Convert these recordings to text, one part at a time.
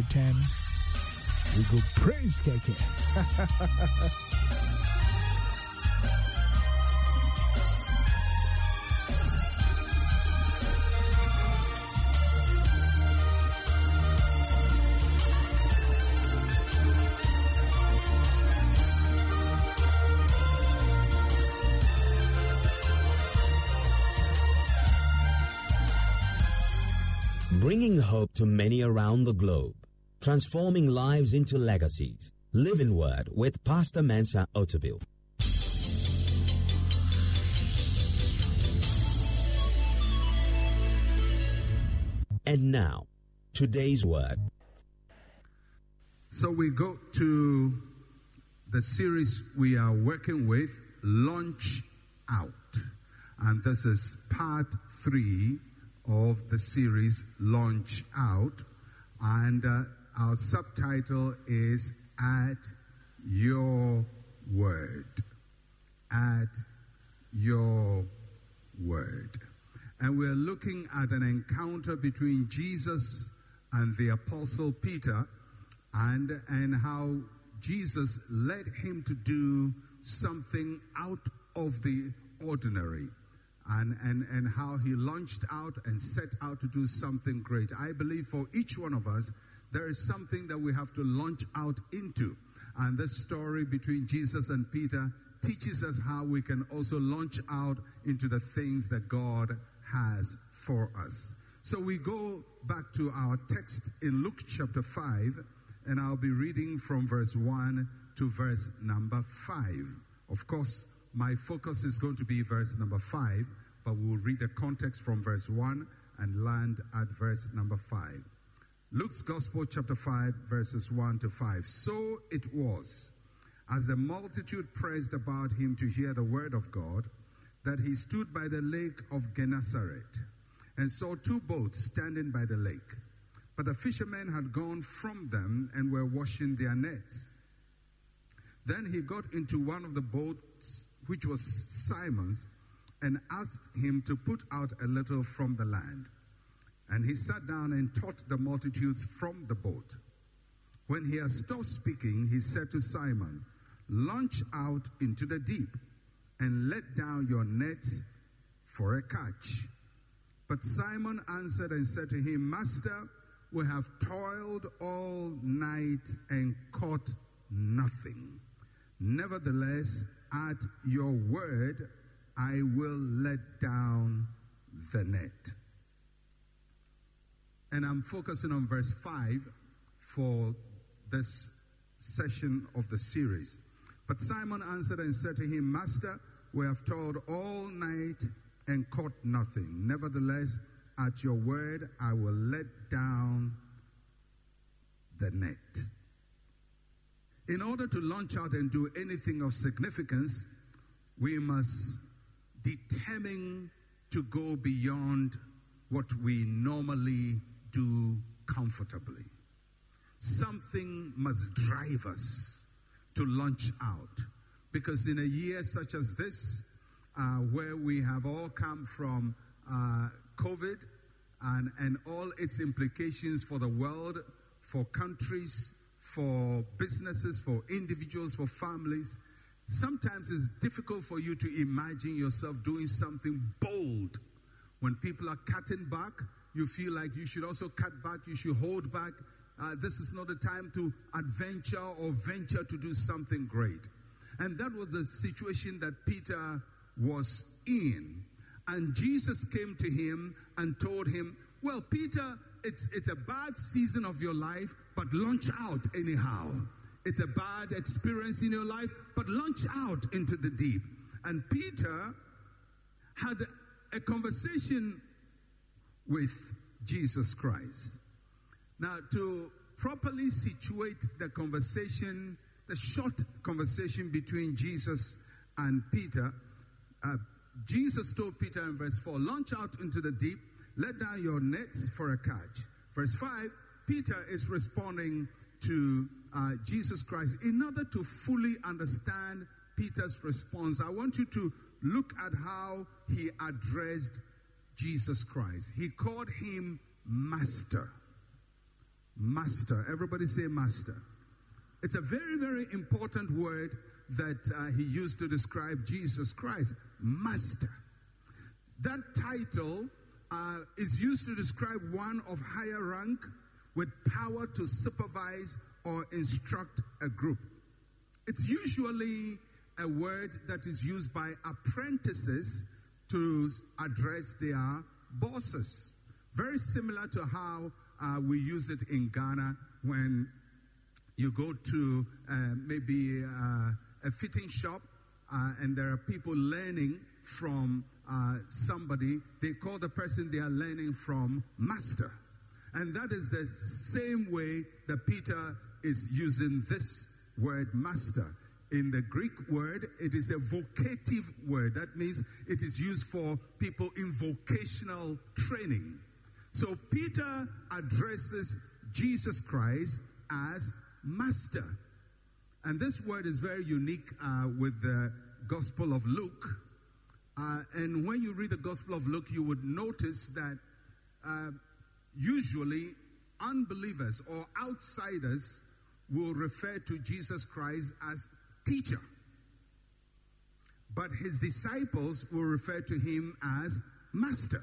10. We go praise Keke. Bringing hope to many around the globe, transforming lives into legacies. Living Word with Pastor Mensa Otabil. And now, today's word. So we go to the series we are working with, Launch Out. And this is part three of the series, Launch Out. And uh, our subtitle is At Your Word. At Your Word. And we're looking at an encounter between Jesus and the Apostle Peter and, and how Jesus led him to do something out of the ordinary and, and, and how he launched out and set out to do something great. I believe for each one of us, there is something that we have to launch out into. And this story between Jesus and Peter teaches us how we can also launch out into the things that God has for us. So we go back to our text in Luke chapter 5, and I'll be reading from verse 1 to verse number 5. Of course, my focus is going to be verse number 5, but we'll read the context from verse 1 and land at verse number 5. Luke's Gospel, chapter 5, verses 1 to 5. So it was, as the multitude pressed about him to hear the word of God, that he stood by the lake of Gennesaret and saw two boats standing by the lake. But the fishermen had gone from them and were washing their nets. Then he got into one of the boats, which was Simon's, and asked him to put out a little from the land. And he sat down and taught the multitudes from the boat. When he had stopped speaking, he said to Simon, Launch out into the deep and let down your nets for a catch. But Simon answered and said to him, Master, we have toiled all night and caught nothing. Nevertheless, at your word, I will let down the net. And I'm focusing on verse 5 for this session of the series. But Simon answered and said to him, Master, we have toiled all night and caught nothing. Nevertheless, at your word, I will let down the net. In order to launch out and do anything of significance, we must determine to go beyond what we normally do comfortably. Something must drive us to launch out. Because in a year such as this, uh, where we have all come from uh, COVID and, and all its implications for the world, for countries, for businesses, for individuals, for families, sometimes it's difficult for you to imagine yourself doing something bold. When people are cutting back, you feel like you should also cut back, you should hold back. Uh, this is not a time to adventure or venture to do something great. And that was the situation that Peter was in. And Jesus came to him and told him, Well, Peter, it's, it's a bad season of your life, but launch out anyhow. It's a bad experience in your life, but launch out into the deep. And Peter had a conversation with Jesus Christ. Now, to properly situate the conversation, the short conversation between Jesus and Peter, uh, Jesus told Peter in verse 4, launch out into the deep, let down your nets for a catch. Verse 5, Peter is responding to uh, Jesus Christ. In order to fully understand Peter's response, I want you to look at how he addressed Jesus Christ. He called him Master. Master. Everybody say master. It's a very, very important word that uh, he used to describe Jesus Christ. Master. That title uh, is used to describe one of higher rank with power to supervise or instruct a group. It's usually a word that is used by apprentices to address their bosses. Very similar to how uh, we use it in Ghana when you go to uh, maybe uh, a fitting shop uh, and there are people learning from uh, somebody. They call the person they are learning from master. And that is the same way that Peter is using this word master. In the Greek word, it is a vocative word. That means it is used for people in vocational training. So Peter addresses Jesus Christ as master. And this word is very unique uh, with the Gospel of Luke. Uh, and when you read the Gospel of Luke, you would notice that uh, usually unbelievers or outsiders will refer to Jesus Christ as teacher. But his disciples will refer to him as master.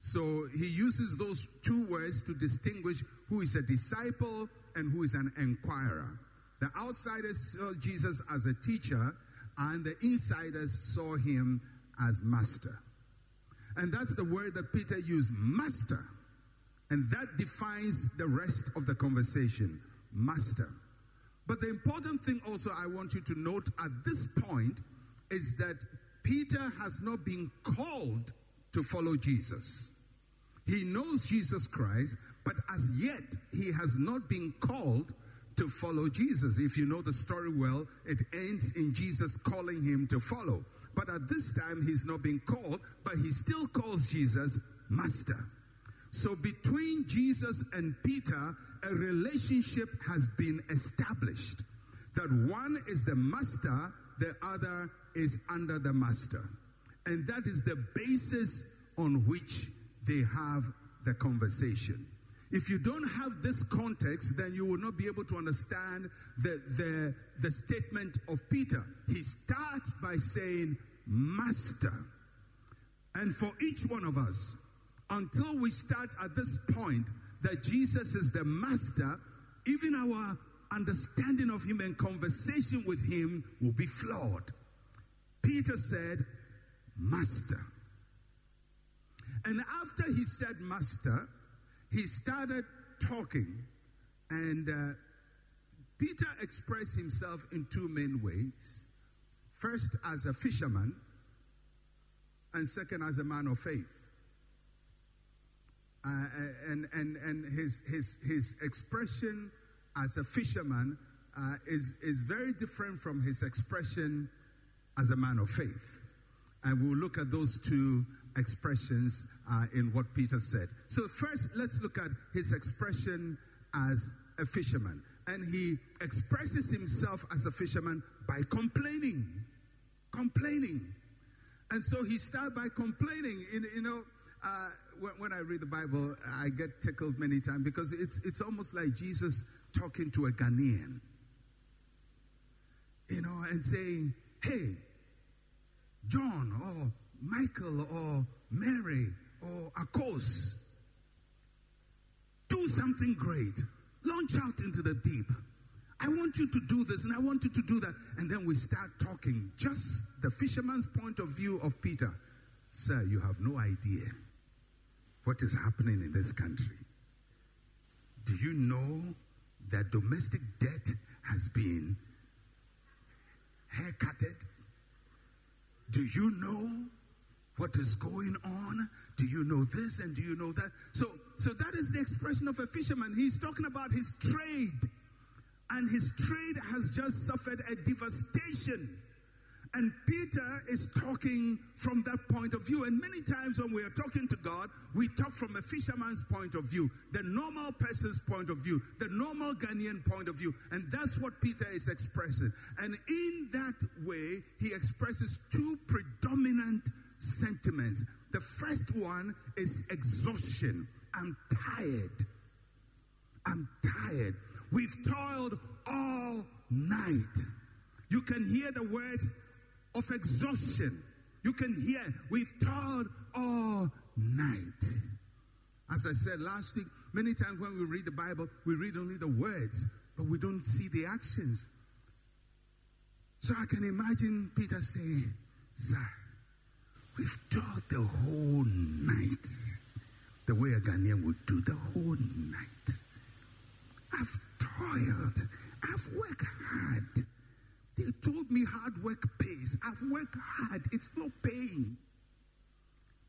So he uses those two words to distinguish who is a disciple and who is an inquirer. The outsiders saw Jesus as a teacher, and the insiders saw him as master. And that's the word that Peter used, master. And that defines the rest of the conversation, master. But the important thing also I want you to note at this point is that Peter has not been called to follow Jesus. He knows Jesus Christ, but as yet he has not been called to follow Jesus. If you know the story well, it ends in Jesus calling him to follow. But at this time, he's not being called, but he still calls Jesus Master. So between Jesus and Peter, a relationship has been established. That one is the master, the other is under the master. And that is the basis on which they have the conversation. If you don't have this context, then you will not be able to understand the, the, the statement of Peter. He starts by saying, Master. And for each one of us, until we start at this point that Jesus is the Master, even our understanding of Him and conversation with Him will be flawed. Peter said, Master. And after he said, Master, he started talking, and uh, Peter expressed himself in two main ways. First, as a fisherman, and second, as a man of faith. Uh, and and, and his, his, his expression as a fisherman uh, is, is very different from his expression as a man of faith. And we'll look at those two expressions uh, in what Peter said. So, first, let's look at his expression as a fisherman. And he expresses himself as a fisherman by complaining. Complaining. And so he starts by complaining. You, you know, uh, when, I read the Bible, I get tickled many times because it's, it's almost like Jesus talking to a Ghanaian. You know, and saying, hey, John or Michael or Mary or Akos, do something great. Launch out into the deep. I want you to do this and I want you to do that. And then we start talking. Just the fisherman's point of view of Peter. Sir, you have no idea what is happening in this country. Do you know that domestic debt has been haircutted? Do you know what is going on? Do you know this and do you know that? So, so that is the expression of a fisherman. He's talking about his trade. And his trade has just suffered a devastation. And Peter is talking from that point of view. And many times when we are talking to God, we talk from a fisherman's point of view, the normal person's point of view, the normal Ghanaian point of view. And that's what Peter is expressing. And in that way, he expresses two predominant sentiments. The first one is exhaustion. I'm tired. I'm tired. We've toiled all night. You can hear the words of exhaustion. You can hear, we've toiled all night. As I said last week, many times when we read the Bible, we read only the words, but we don't see the actions. So I can imagine Peter saying, Sir, we've toiled the whole night the way a Ghanaian would do the whole night. I've toiled, I've worked hard. They told me hard work pays. I've worked hard, it's not paying.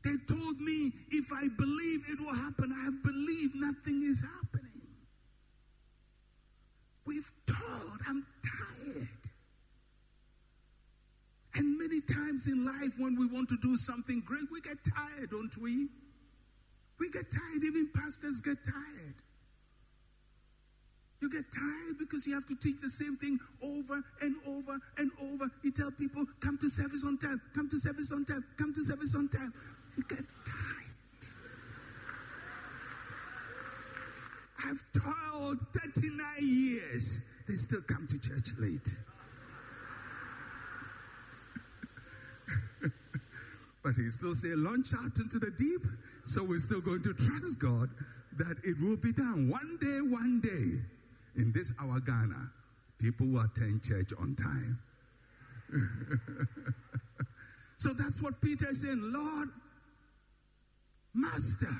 They told me if I believe it will happen, I've believed nothing is happening. We've toiled, I'm tired. And many times in life, when we want to do something great, we get tired, don't we? We get tired, even pastors get tired. You get tired because you have to teach the same thing over and over and over. You tell people, come to service on time, come to service on time, come to service on time. You get tired. I've toiled 39 years. They still come to church late. but he still say, launch out into the deep. So we're still going to trust God that it will be done. One day, one day, in this our Ghana, people will attend church on time. so that's what Peter is saying, Lord, Master,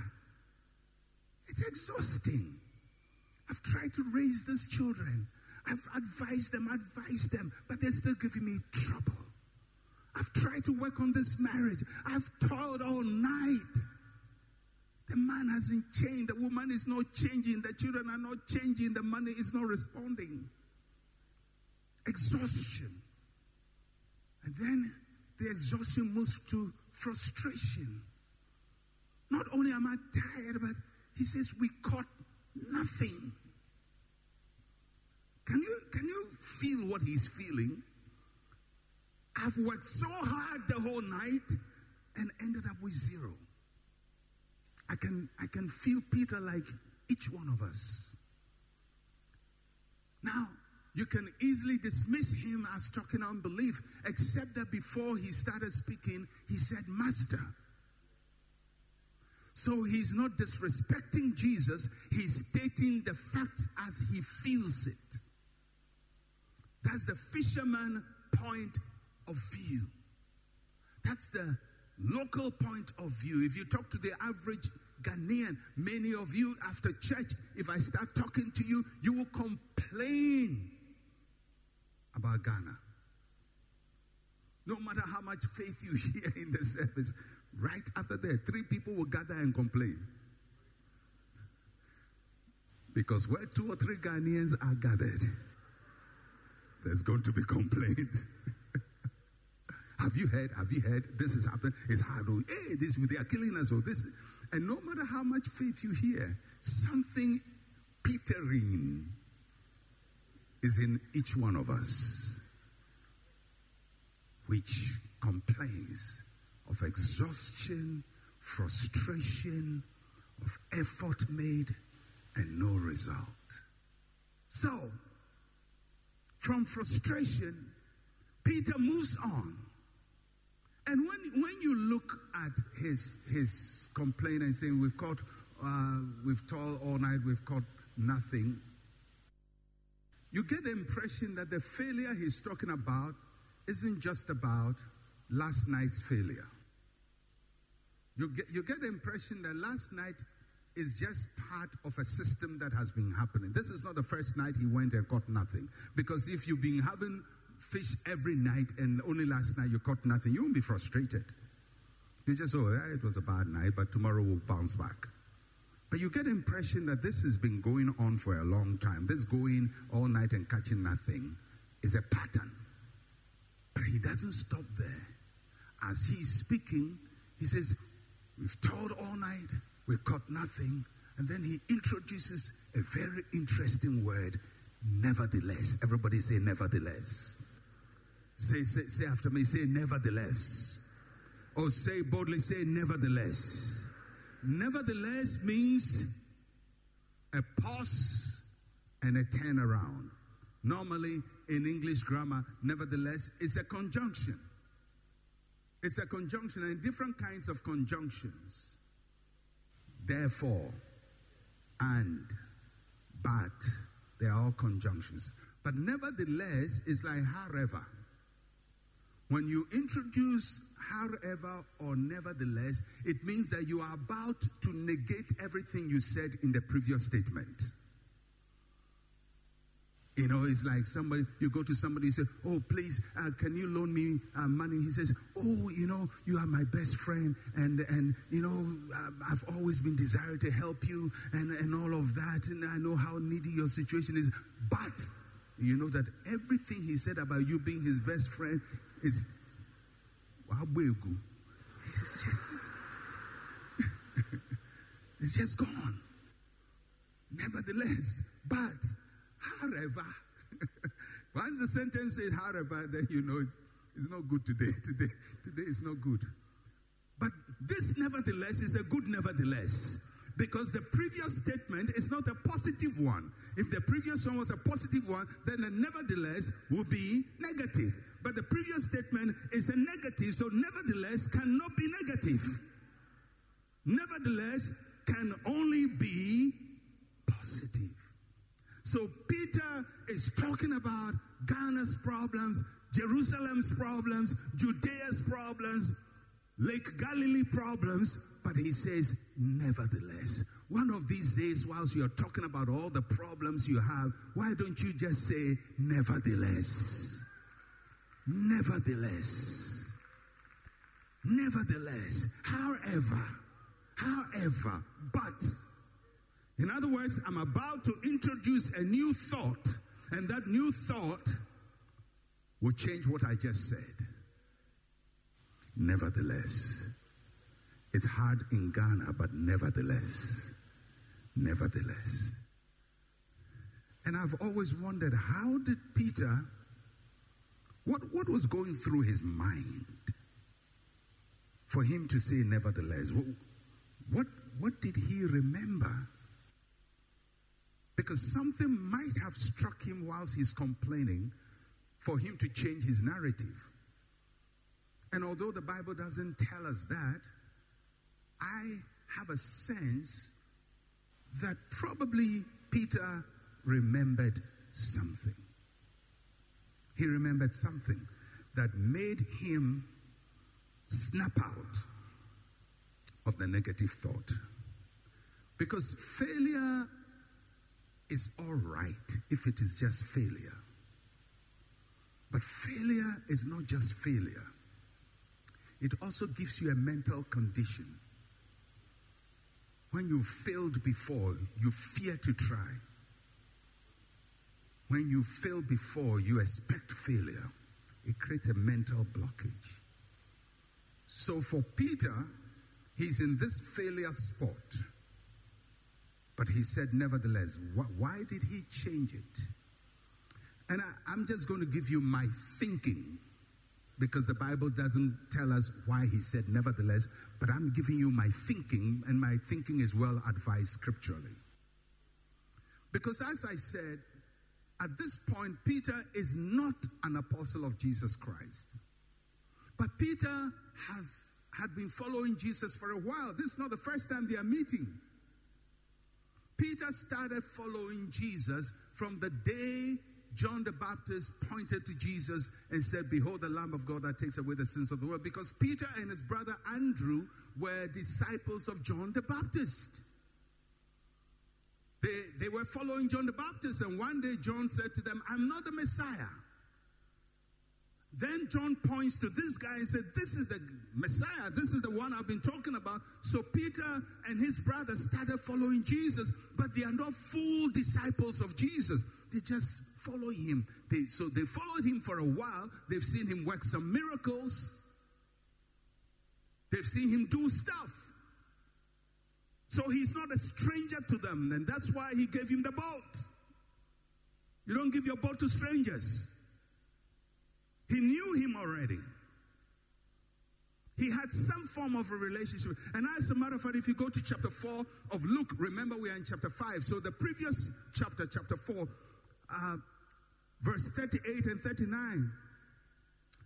it's exhausting. I've tried to raise these children. I've advised them, advised them, but they're still giving me trouble. I've tried to work on this marriage. I've toiled all night. The man hasn't changed. The woman is not changing. The children are not changing. The money is not responding. Exhaustion. And then the exhaustion moves to frustration. Not only am I tired, but he says, We caught nothing. Can you, can you feel what he's feeling? I've worked so hard the whole night and ended up with zero. I can, I can feel Peter like each one of us. Now, you can easily dismiss him as talking unbelief, except that before he started speaking, he said, Master. So he's not disrespecting Jesus, he's stating the facts as he feels it. That's the fisherman point of view. That's the local point of view. If you talk to the average Ghanaian, many of you after church, if I start talking to you, you will complain about Ghana. No matter how much faith you hear in the service, right after that, three people will gather and complain. Because where two or three Ghanaians are gathered, there's going to be complaint. have you heard? Have you heard? This is happening. It's hard. Oh, hey, this they are killing us. Oh, this. And no matter how much faith you hear, something petering is in each one of us, which complains of exhaustion, frustration, of effort made, and no result. So, from frustration, Peter moves on. And when, when you look at his, his complaint and saying, We've caught, uh, we've toiled all night, we've caught nothing, you get the impression that the failure he's talking about isn't just about last night's failure. You get, you get the impression that last night is just part of a system that has been happening. This is not the first night he went and caught nothing. Because if you've been having fish every night and only last night you caught nothing, you won't be frustrated. You just, oh, yeah, it was a bad night, but tomorrow we'll bounce back. But you get the impression that this has been going on for a long time. This going all night and catching nothing is a pattern. But he doesn't stop there. As he's speaking, he says, We've toiled all night, we caught nothing. And then he introduces a very interesting word, nevertheless. Everybody say, nevertheless. Say, say, say after me, say, nevertheless. Or say boldly, say, nevertheless. Nevertheless means a pause and a turnaround. Normally, in English grammar, nevertheless, is a conjunction. It's a conjunction and different kinds of conjunctions. Therefore, and, but, they are all conjunctions. But nevertheless, is like however. When you introduce however or nevertheless, it means that you are about to negate everything you said in the previous statement. You know, it's like somebody, you go to somebody, you say, Oh, please, uh, can you loan me uh, money? He says, Oh, you know, you are my best friend, and, and you know, uh, I've always been desired to help you, and, and all of that, and I know how needy your situation is. But you know that everything he said about you being his best friend is it's just, it's just gone. Nevertheless, but however, once the sentence says however, then you know it's, it's not good today. Today, today is not good. But this nevertheless is a good nevertheless. Because the previous statement is not a positive one. If the previous one was a positive one, then the nevertheless will be negative. But the previous statement is a negative, so nevertheless cannot be negative. Nevertheless can only be positive. So Peter is talking about Ghana's problems, Jerusalem's problems, Judea's problems, Lake Galilee problems, but he says, nevertheless. One of these days, whilst you're talking about all the problems you have, why don't you just say, nevertheless? Nevertheless. Nevertheless. However. However. But. In other words, I'm about to introduce a new thought, and that new thought will change what I just said. Nevertheless, it's hard in Ghana, but nevertheless, nevertheless. And I've always wondered how did Peter, what, what was going through his mind for him to say nevertheless? What, what, what did he remember? Because something might have struck him whilst he's complaining for him to change his narrative. And although the Bible doesn't tell us that, I have a sense that probably Peter remembered something. He remembered something that made him snap out of the negative thought. Because failure is all right if it is just failure. But failure is not just failure, it also gives you a mental condition. When you failed before, you fear to try. When you fail before, you expect failure. It creates a mental blockage. So for Peter, he's in this failure spot. But he said, nevertheless, why did he change it? And I, am just going to give you my thinking because the Bible doesn't tell us why he said nevertheless, but I'm giving you my thinking, and my thinking is well advised scripturally. Because as I said, at this point, Peter is not an apostle of Jesus Christ. But Peter has had been following Jesus for a while. This is not the first time they are meeting. Peter started following Jesus from the day John the Baptist pointed to Jesus and said, Behold, the Lamb of God that takes away the sins of the world. Because Peter and his brother Andrew were disciples of John the Baptist. They, they were following John the Baptist, and one day John said to them, I'm not the Messiah. Then John points to this guy and said, This is the Messiah. This is the one I've been talking about. So Peter and his brother started following Jesus, but they are not full disciples of Jesus. They just follow him. They, so they followed him for a while. They've seen him work some miracles, they've seen him do stuff. So he's not a stranger to them, and that's why he gave him the boat. You don't give your boat to strangers. He knew him already. He had some form of a relationship. And as a matter of fact, if you go to chapter 4 of Luke, remember we are in chapter 5. So the previous chapter, chapter 4, uh, verse 38 and 39,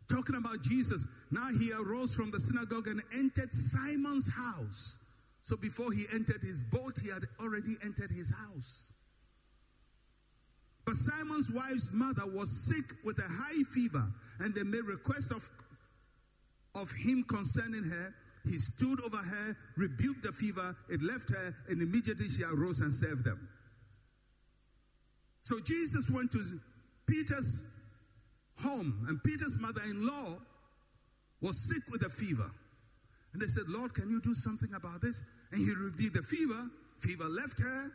talking about Jesus. Now he arose from the synagogue and entered Simon's house. So before he entered his boat, he had already entered his house. But Simon's wife's mother was sick with a high fever, and they made request of, of him concerning her. He stood over her, rebuked the fever, it left her, and immediately she arose and served them. So Jesus went to Peter's home, and Peter's mother in law was sick with a fever. And they said, Lord, can you do something about this? And he rebuked the fever. Fever left her.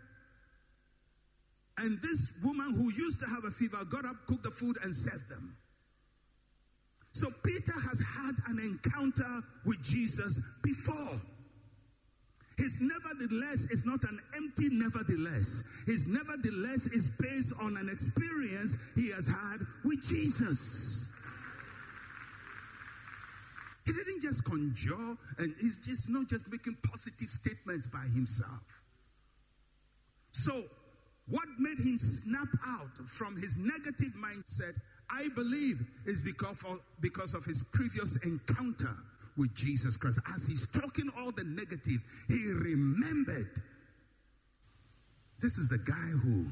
And this woman who used to have a fever got up, cooked the food, and served them. So Peter has had an encounter with Jesus before. His nevertheless is not an empty nevertheless. His nevertheless is based on an experience he has had with Jesus. He didn't just conjure, and he's just not just making positive statements by himself. So, what made him snap out from his negative mindset, I believe, is because of, because of his previous encounter with Jesus Christ. As he's talking all the negative, he remembered. This is the guy who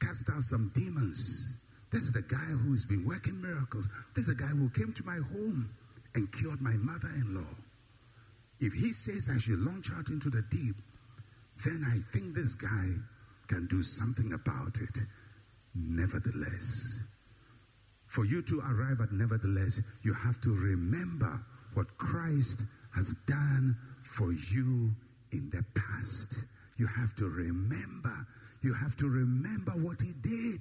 cast out some demons. This is the guy who's been working miracles. This is the guy who came to my home and cured my mother in law. If he says I should launch out into the deep, then I think this guy can do something about it. Nevertheless, for you to arrive at nevertheless, you have to remember what Christ has done for you in the past. You have to remember. You have to remember what he did.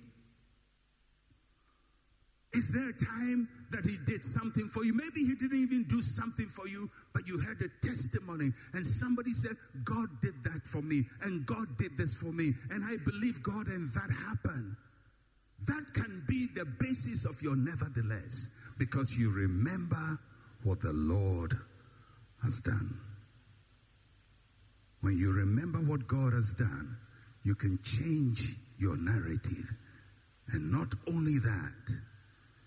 Is there a time that he did something for you? Maybe he didn't even do something for you, but you heard a testimony and somebody said, God did that for me and God did this for me and I believe God and that happened. That can be the basis of your nevertheless because you remember what the Lord has done. When you remember what God has done, you can change your narrative. And not only that,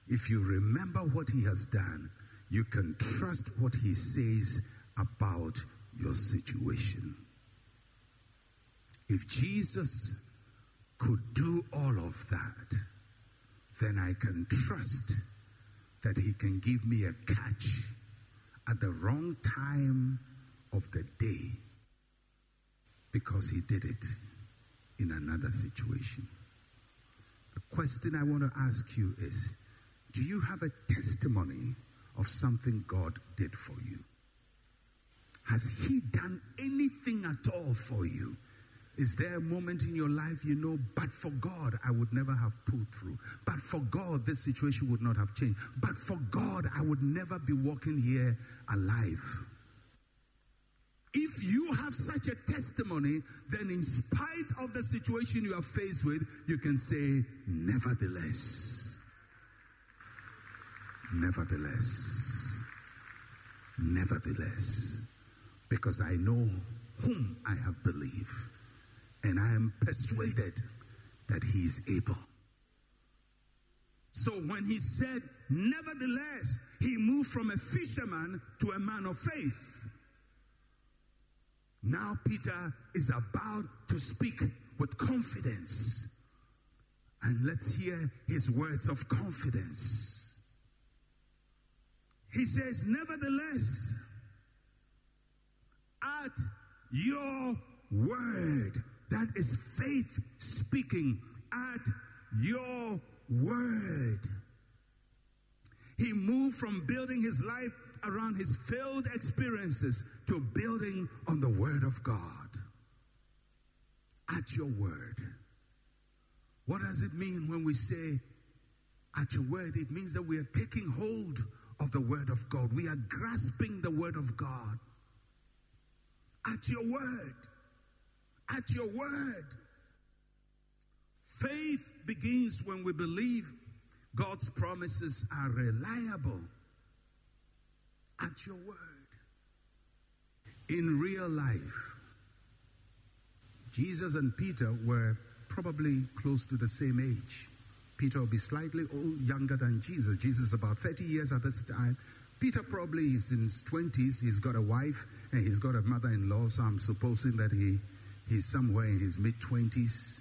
if you remember what he has done, you can trust what he says about your situation. If Jesus could do all of that, then I can trust that he can give me a catch at the wrong time of the day because he did it in another situation. The question I want to ask you is do you have a testimony of something God did for you? Has He done anything at all for you? Is there a moment in your life you know, but for God, I would never have pulled through? But for God, this situation would not have changed. But for God, I would never be walking here alive. If you have such a testimony, then in spite of the situation you are faced with, you can say, nevertheless. Nevertheless, nevertheless, because I know whom I have believed, and I am persuaded that he is able. So when he said, nevertheless, he moved from a fisherman to a man of faith. Now Peter is about to speak with confidence. And let's hear his words of confidence. He says, Nevertheless, at your word, that is faith speaking, at your word. He moved from building his life around his failed experiences to building on the word of God. At your word. What does it mean when we say at your word? It means that we are taking hold of the Word of God. We are grasping the Word of God. At your word. At your word. Faith begins when we believe God's promises are reliable. at your word. In real life, Jesus and Peter were probably close to the same age. Peter will be slightly old, younger than Jesus. Jesus is about 30 years at this time. Peter probably is in his 20s. He's got a wife and he's got a mother in law, so I'm supposing that he, he's somewhere in his mid 20s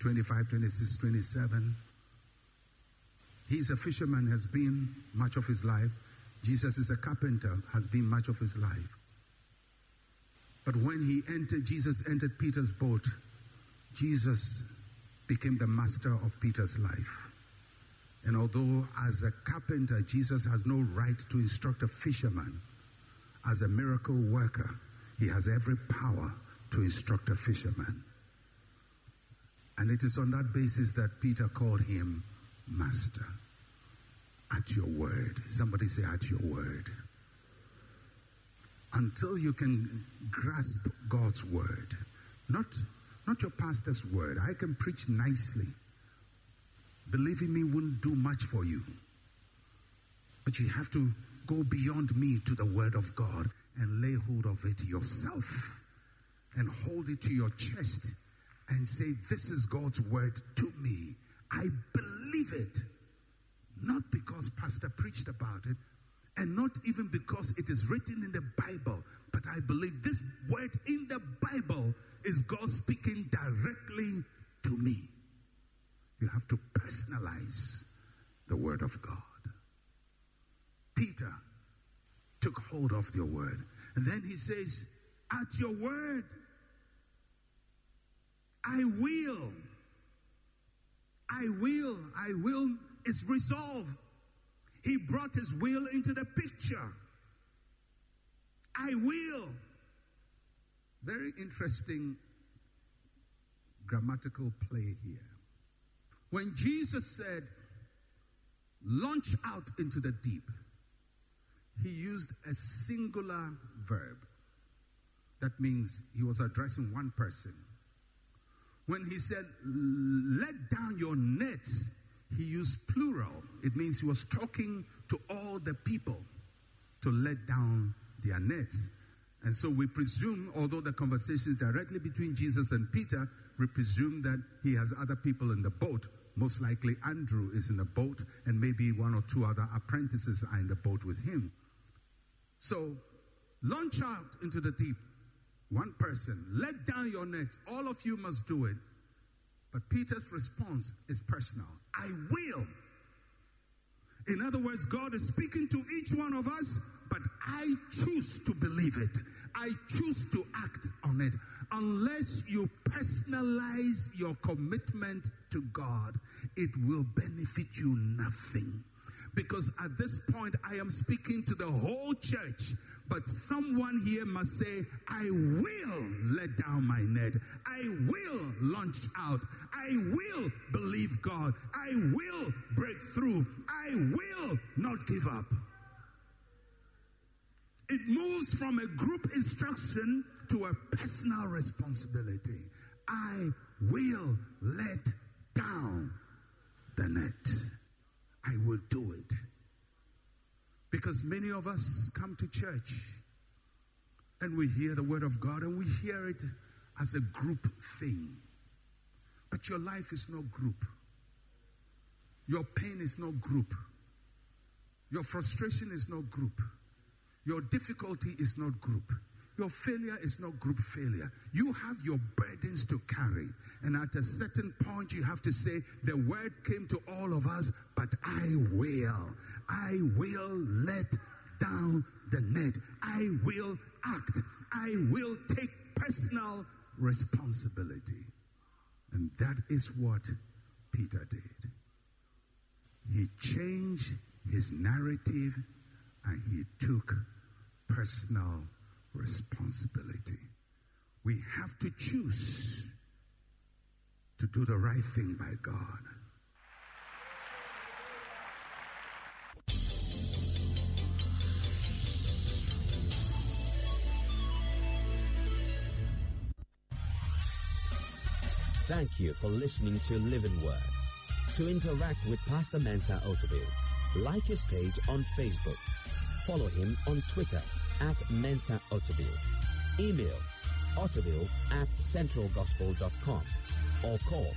25, 26, 27. He's a fisherman, has been much of his life. Jesus is a carpenter, has been much of his life. But when he entered, Jesus entered Peter's boat, Jesus became the master of Peter's life. And although, as a carpenter, Jesus has no right to instruct a fisherman, as a miracle worker, he has every power to instruct a fisherman. And it is on that basis that Peter called him Master. At your word. Somebody say, At your word. Until you can grasp God's word, not, not your pastor's word. I can preach nicely. Believing me wouldn't do much for you. But you have to go beyond me to the word of God and lay hold of it yourself and hold it to your chest and say, This is God's word to me. I believe it. Not because Pastor preached about it, and not even because it is written in the Bible, but I believe this word in the Bible is God speaking directly to me. You have to personalize the word of God. Peter took hold of your word. And then he says, At your word, I will. I will. I will is resolve. He brought his will into the picture. I will. Very interesting grammatical play here. When Jesus said, launch out into the deep, he used a singular verb. That means he was addressing one person. When he said, let down your nets, he used plural. It means he was talking to all the people to let down their nets. And so we presume, although the conversation is directly between Jesus and Peter, we presume that he has other people in the boat. Most likely, Andrew is in the boat, and maybe one or two other apprentices are in the boat with him. So, launch out into the deep one person, let down your nets. All of you must do it. But Peter's response is personal I will. In other words, God is speaking to each one of us, but I choose to believe it. I choose to act on it. Unless you personalize your commitment to God, it will benefit you nothing. Because at this point, I am speaking to the whole church but someone here must say, I will let down my net. I will launch out. I will believe God. I will break through. I will not give up. It moves from a group instruction to a personal responsibility. I will let down the net. I will do it. Because many of us come to church and we hear the word of God and we hear it as a group thing. But your life is no group. Your pain is no group. Your frustration is no group. Your difficulty is not group. Your failure is not group failure. You have your burdens to carry. And at a certain point, you have to say, The word came to all of us, but I will. I will let down the net. I will act. I will take personal responsibility. And that is what Peter did. He changed his narrative and he took personal responsibility. We have to choose to do the right thing by God. Thank you for listening to Living Word. To interact with Pastor Mensa Otabil, like his page on Facebook Follow him on Twitter at Mensa Otabil. Email otabil at centralgospel.com or call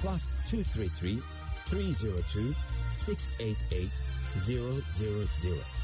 plus 233 302 688 000.